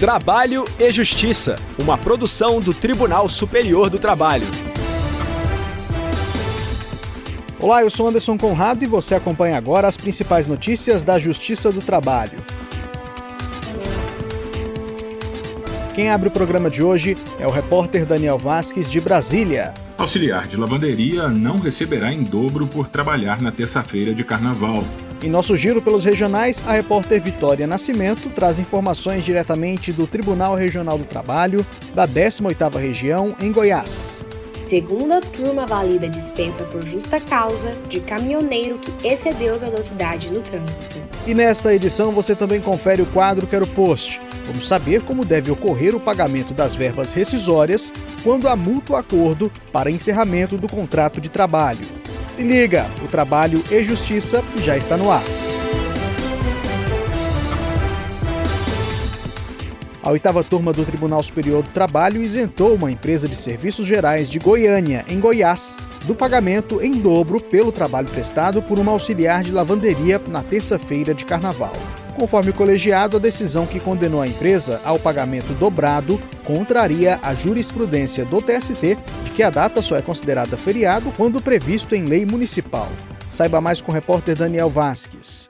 Trabalho e Justiça, uma produção do Tribunal Superior do Trabalho. Olá, eu sou Anderson Conrado e você acompanha agora as principais notícias da Justiça do Trabalho. Quem abre o programa de hoje é o repórter Daniel Vasques, de Brasília. Auxiliar de lavanderia não receberá em dobro por trabalhar na terça-feira de carnaval. Em nosso giro pelos regionais, a repórter Vitória Nascimento traz informações diretamente do Tribunal Regional do Trabalho da 18ª Região em Goiás. Segunda turma valida dispensa por justa causa de caminhoneiro que excedeu velocidade no trânsito. E nesta edição você também confere o quadro Quero Post. Vamos saber como deve ocorrer o pagamento das verbas rescisórias quando há mútuo acordo para encerramento do contrato de trabalho. Se liga, o Trabalho e Justiça já está no ar. A oitava turma do Tribunal Superior do Trabalho isentou uma empresa de serviços gerais de Goiânia, em Goiás, do pagamento em dobro pelo trabalho prestado por uma auxiliar de lavanderia na terça-feira de carnaval. Conforme o colegiado, a decisão que condenou a empresa ao pagamento dobrado contraria a jurisprudência do TST de que a data só é considerada feriado quando previsto em lei municipal. Saiba mais com o repórter Daniel Vasques.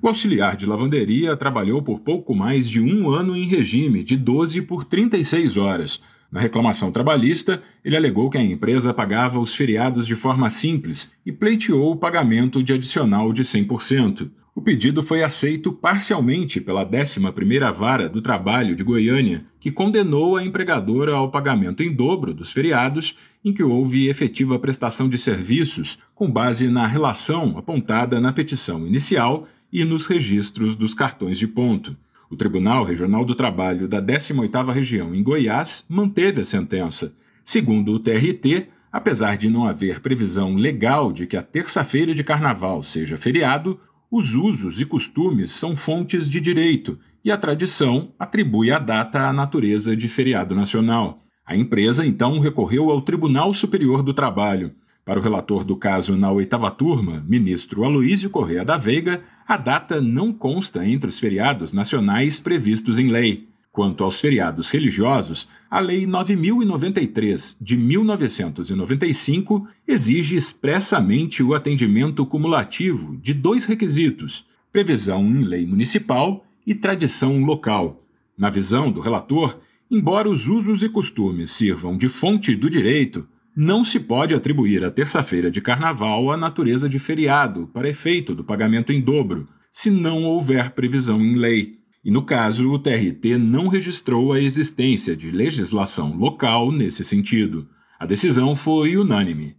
O auxiliar de lavanderia trabalhou por pouco mais de um ano em regime de 12 por 36 horas. Na reclamação trabalhista, ele alegou que a empresa pagava os feriados de forma simples e pleiteou o pagamento de adicional de 100%. O pedido foi aceito parcialmente pela 11ª Vara do Trabalho de Goiânia, que condenou a empregadora ao pagamento em dobro dos feriados em que houve efetiva prestação de serviços com base na relação apontada na petição inicial e nos registros dos cartões de ponto. O Tribunal Regional do Trabalho da 18ª Região em Goiás manteve a sentença. Segundo o TRT, apesar de não haver previsão legal de que a terça-feira de carnaval seja feriado, os usos e costumes são fontes de direito e a tradição atribui à data a natureza de feriado nacional. A empresa então recorreu ao Tribunal Superior do Trabalho. Para o relator do caso na oitava turma, ministro Aloísio Correa da Veiga, a data não consta entre os feriados nacionais previstos em lei. Quanto aos feriados religiosos, a Lei 9093 de 1995 exige expressamente o atendimento cumulativo de dois requisitos: previsão em lei municipal e tradição local. Na visão do relator, embora os usos e costumes sirvam de fonte do direito, não se pode atribuir à terça-feira de carnaval a natureza de feriado para efeito do pagamento em dobro, se não houver previsão em lei. E no caso, o TRT não registrou a existência de legislação local nesse sentido. A decisão foi unânime.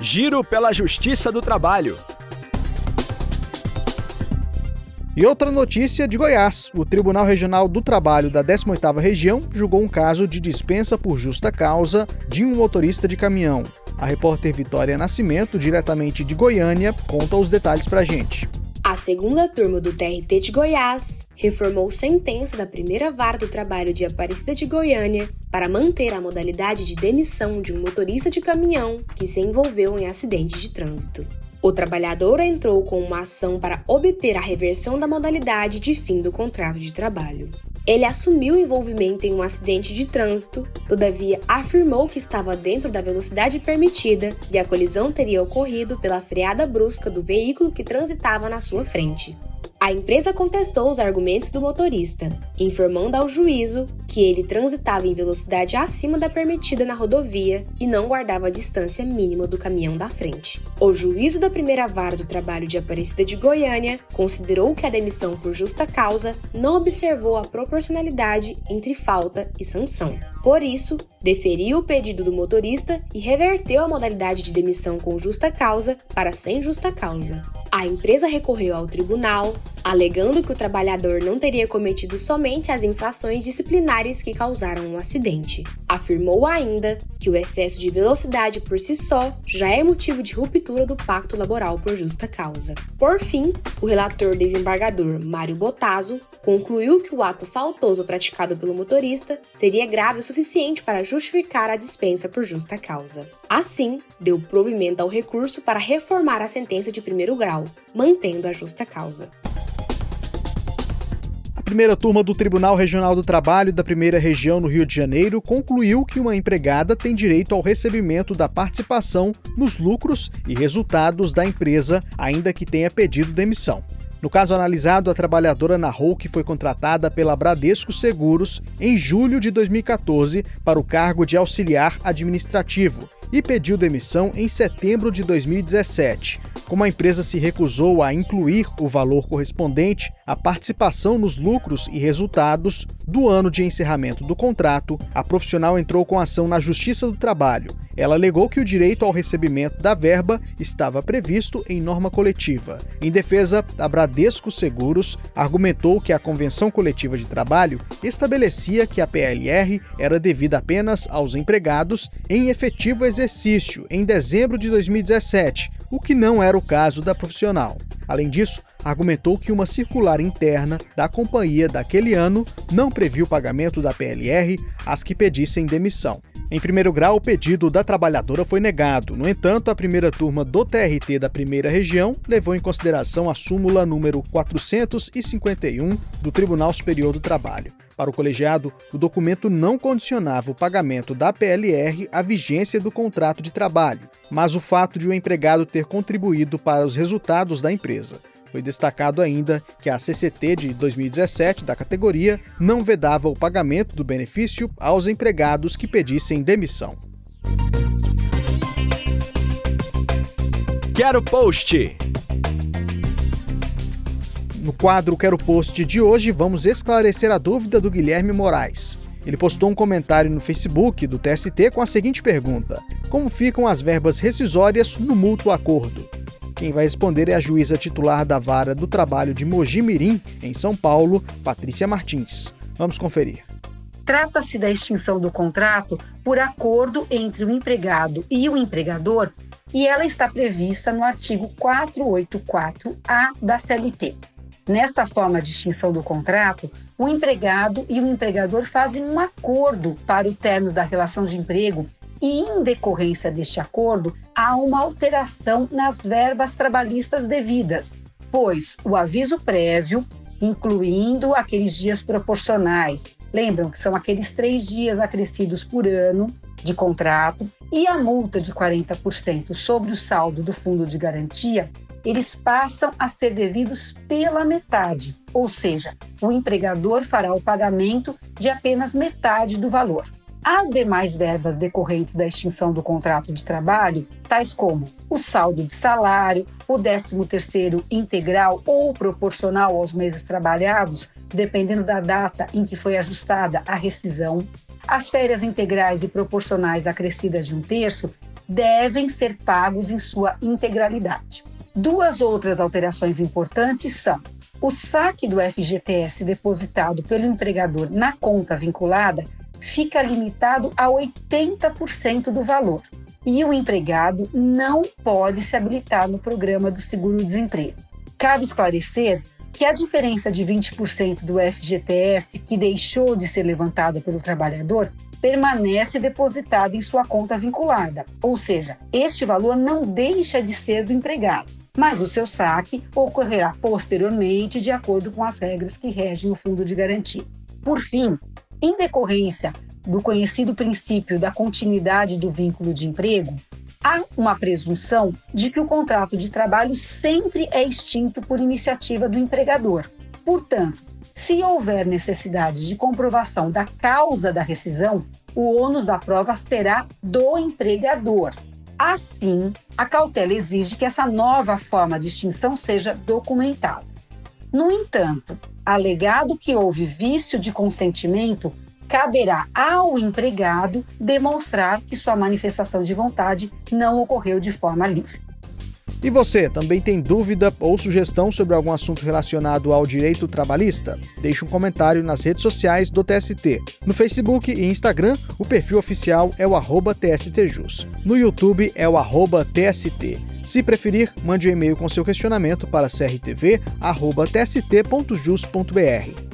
Giro pela Justiça do Trabalho. E outra notícia de Goiás. O Tribunal Regional do Trabalho da 18ª Região julgou um caso de dispensa por justa causa de um motorista de caminhão. A repórter Vitória Nascimento, diretamente de Goiânia, conta os detalhes pra gente. A segunda turma do TRT de Goiás reformou sentença da primeira vara do trabalho de Aparecida de Goiânia para manter a modalidade de demissão de um motorista de caminhão que se envolveu em acidente de trânsito. O trabalhador entrou com uma ação para obter a reversão da modalidade de fim do contrato de trabalho. Ele assumiu envolvimento em um acidente de trânsito, todavia afirmou que estava dentro da velocidade permitida e a colisão teria ocorrido pela freada brusca do veículo que transitava na sua frente. A empresa contestou os argumentos do motorista, informando ao juízo que ele transitava em velocidade acima da permitida na rodovia e não guardava a distância mínima do caminhão da frente. O juízo da primeira vara do trabalho de Aparecida de Goiânia considerou que a demissão por justa causa não observou a proporcionalidade entre falta e sanção. Por isso, deferiu o pedido do motorista e reverteu a modalidade de demissão com justa causa para sem justa causa. A empresa recorreu ao tribunal, alegando que o trabalhador não teria cometido somente as infrações disciplinares que causaram o um acidente. Afirmou ainda que o excesso de velocidade por si só já é motivo de ruptura do pacto laboral por justa causa. Por fim, o relator desembargador Mário Botazo concluiu que o ato faltoso praticado pelo motorista seria grave o suficiente para justificar a dispensa por justa causa. Assim, deu provimento ao recurso para reformar a sentença de primeiro grau, mantendo a justa causa. Primeira turma do Tribunal Regional do Trabalho da Primeira Região no Rio de Janeiro concluiu que uma empregada tem direito ao recebimento da participação nos lucros e resultados da empresa, ainda que tenha pedido demissão. No caso analisado, a trabalhadora narrou que foi contratada pela Bradesco Seguros em julho de 2014 para o cargo de auxiliar administrativo e pediu demissão em setembro de 2017. Como a empresa se recusou a incluir o valor correspondente à participação nos lucros e resultados do ano de encerramento do contrato, a profissional entrou com ação na Justiça do Trabalho. Ela alegou que o direito ao recebimento da verba estava previsto em norma coletiva. Em defesa, a Bradesco Seguros argumentou que a Convenção Coletiva de Trabalho estabelecia que a PLR era devida apenas aos empregados em efetivo exercício em dezembro de 2017, o que não era o caso da profissional. Além disso, argumentou que uma circular interna da companhia daquele ano não previu o pagamento da PLR às que pedissem demissão. Em primeiro grau, o pedido da trabalhadora foi negado. No entanto, a primeira turma do TRT da primeira região levou em consideração a súmula número 451 do Tribunal Superior do Trabalho. Para o colegiado, o documento não condicionava o pagamento da PLR à vigência do contrato de trabalho, mas o fato de o empregado ter contribuído para os resultados da empresa. Foi destacado ainda que a CCT de 2017 da categoria não vedava o pagamento do benefício aos empregados que pedissem demissão. Quero post! No quadro Quero Post de hoje, vamos esclarecer a dúvida do Guilherme Moraes. Ele postou um comentário no Facebook do TST com a seguinte pergunta: Como ficam as verbas rescisórias no mútuo acordo? Quem vai responder é a juíza titular da Vara do Trabalho de Mojimirim, em São Paulo, Patrícia Martins. Vamos conferir. Trata-se da extinção do contrato por acordo entre o empregado e o empregador e ela está prevista no artigo 484-A da CLT. Nesta forma de extinção do contrato, o empregado e o empregador fazem um acordo para o término da relação de emprego e, em decorrência deste acordo, há uma alteração nas verbas trabalhistas devidas, pois o aviso prévio, incluindo aqueles dias proporcionais, lembram que são aqueles três dias acrescidos por ano de contrato, e a multa de 40% sobre o saldo do fundo de garantia, eles passam a ser devidos pela metade, ou seja, o empregador fará o pagamento de apenas metade do valor. As demais verbas decorrentes da extinção do contrato de trabalho, tais como o saldo de salário, o 13º integral ou proporcional aos meses trabalhados, dependendo da data em que foi ajustada a rescisão, as férias integrais e proporcionais acrescidas de um terço devem ser pagos em sua integralidade. Duas outras alterações importantes são o saque do FGTS depositado pelo empregador na conta vinculada fica limitado a 80% do valor e o empregado não pode se habilitar no programa do seguro-desemprego. Cabe esclarecer que a diferença de 20% do FGTS que deixou de ser levantada pelo trabalhador permanece depositada em sua conta vinculada, ou seja, este valor não deixa de ser do empregado mas o seu saque ocorrerá posteriormente de acordo com as regras que regem o fundo de garantia. Por fim, em decorrência do conhecido princípio da continuidade do vínculo de emprego, há uma presunção de que o contrato de trabalho sempre é extinto por iniciativa do empregador. Portanto, se houver necessidade de comprovação da causa da rescisão, o ônus da prova será do empregador, Assim, a cautela exige que essa nova forma de extinção seja documentada. No entanto, alegado que houve vício de consentimento, caberá ao empregado demonstrar que sua manifestação de vontade não ocorreu de forma livre. E você, também tem dúvida ou sugestão sobre algum assunto relacionado ao direito trabalhista? Deixe um comentário nas redes sociais do TST. No Facebook e Instagram, o perfil oficial é o TSTJus. No YouTube é o TST. Se preferir, mande um e-mail com seu questionamento para crtv.tst.jus.br.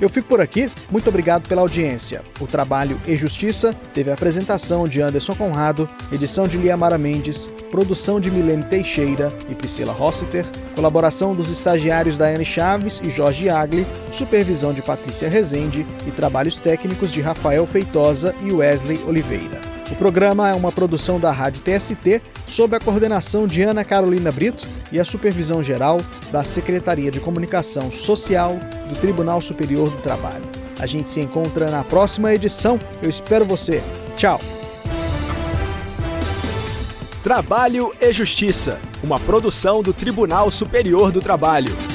Eu fico por aqui, muito obrigado pela audiência. O Trabalho e Justiça teve a apresentação de Anderson Conrado, edição de Liamara Mendes, produção de Milene Teixeira e Priscila Rossiter, colaboração dos estagiários Daiane Chaves e Jorge Agli, supervisão de Patrícia Rezende e trabalhos técnicos de Rafael Feitosa e Wesley Oliveira. O programa é uma produção da Rádio TST, sob a coordenação de Ana Carolina Brito e a supervisão geral da Secretaria de Comunicação Social do Tribunal Superior do Trabalho. A gente se encontra na próxima edição. Eu espero você. Tchau. Trabalho e Justiça, uma produção do Tribunal Superior do Trabalho.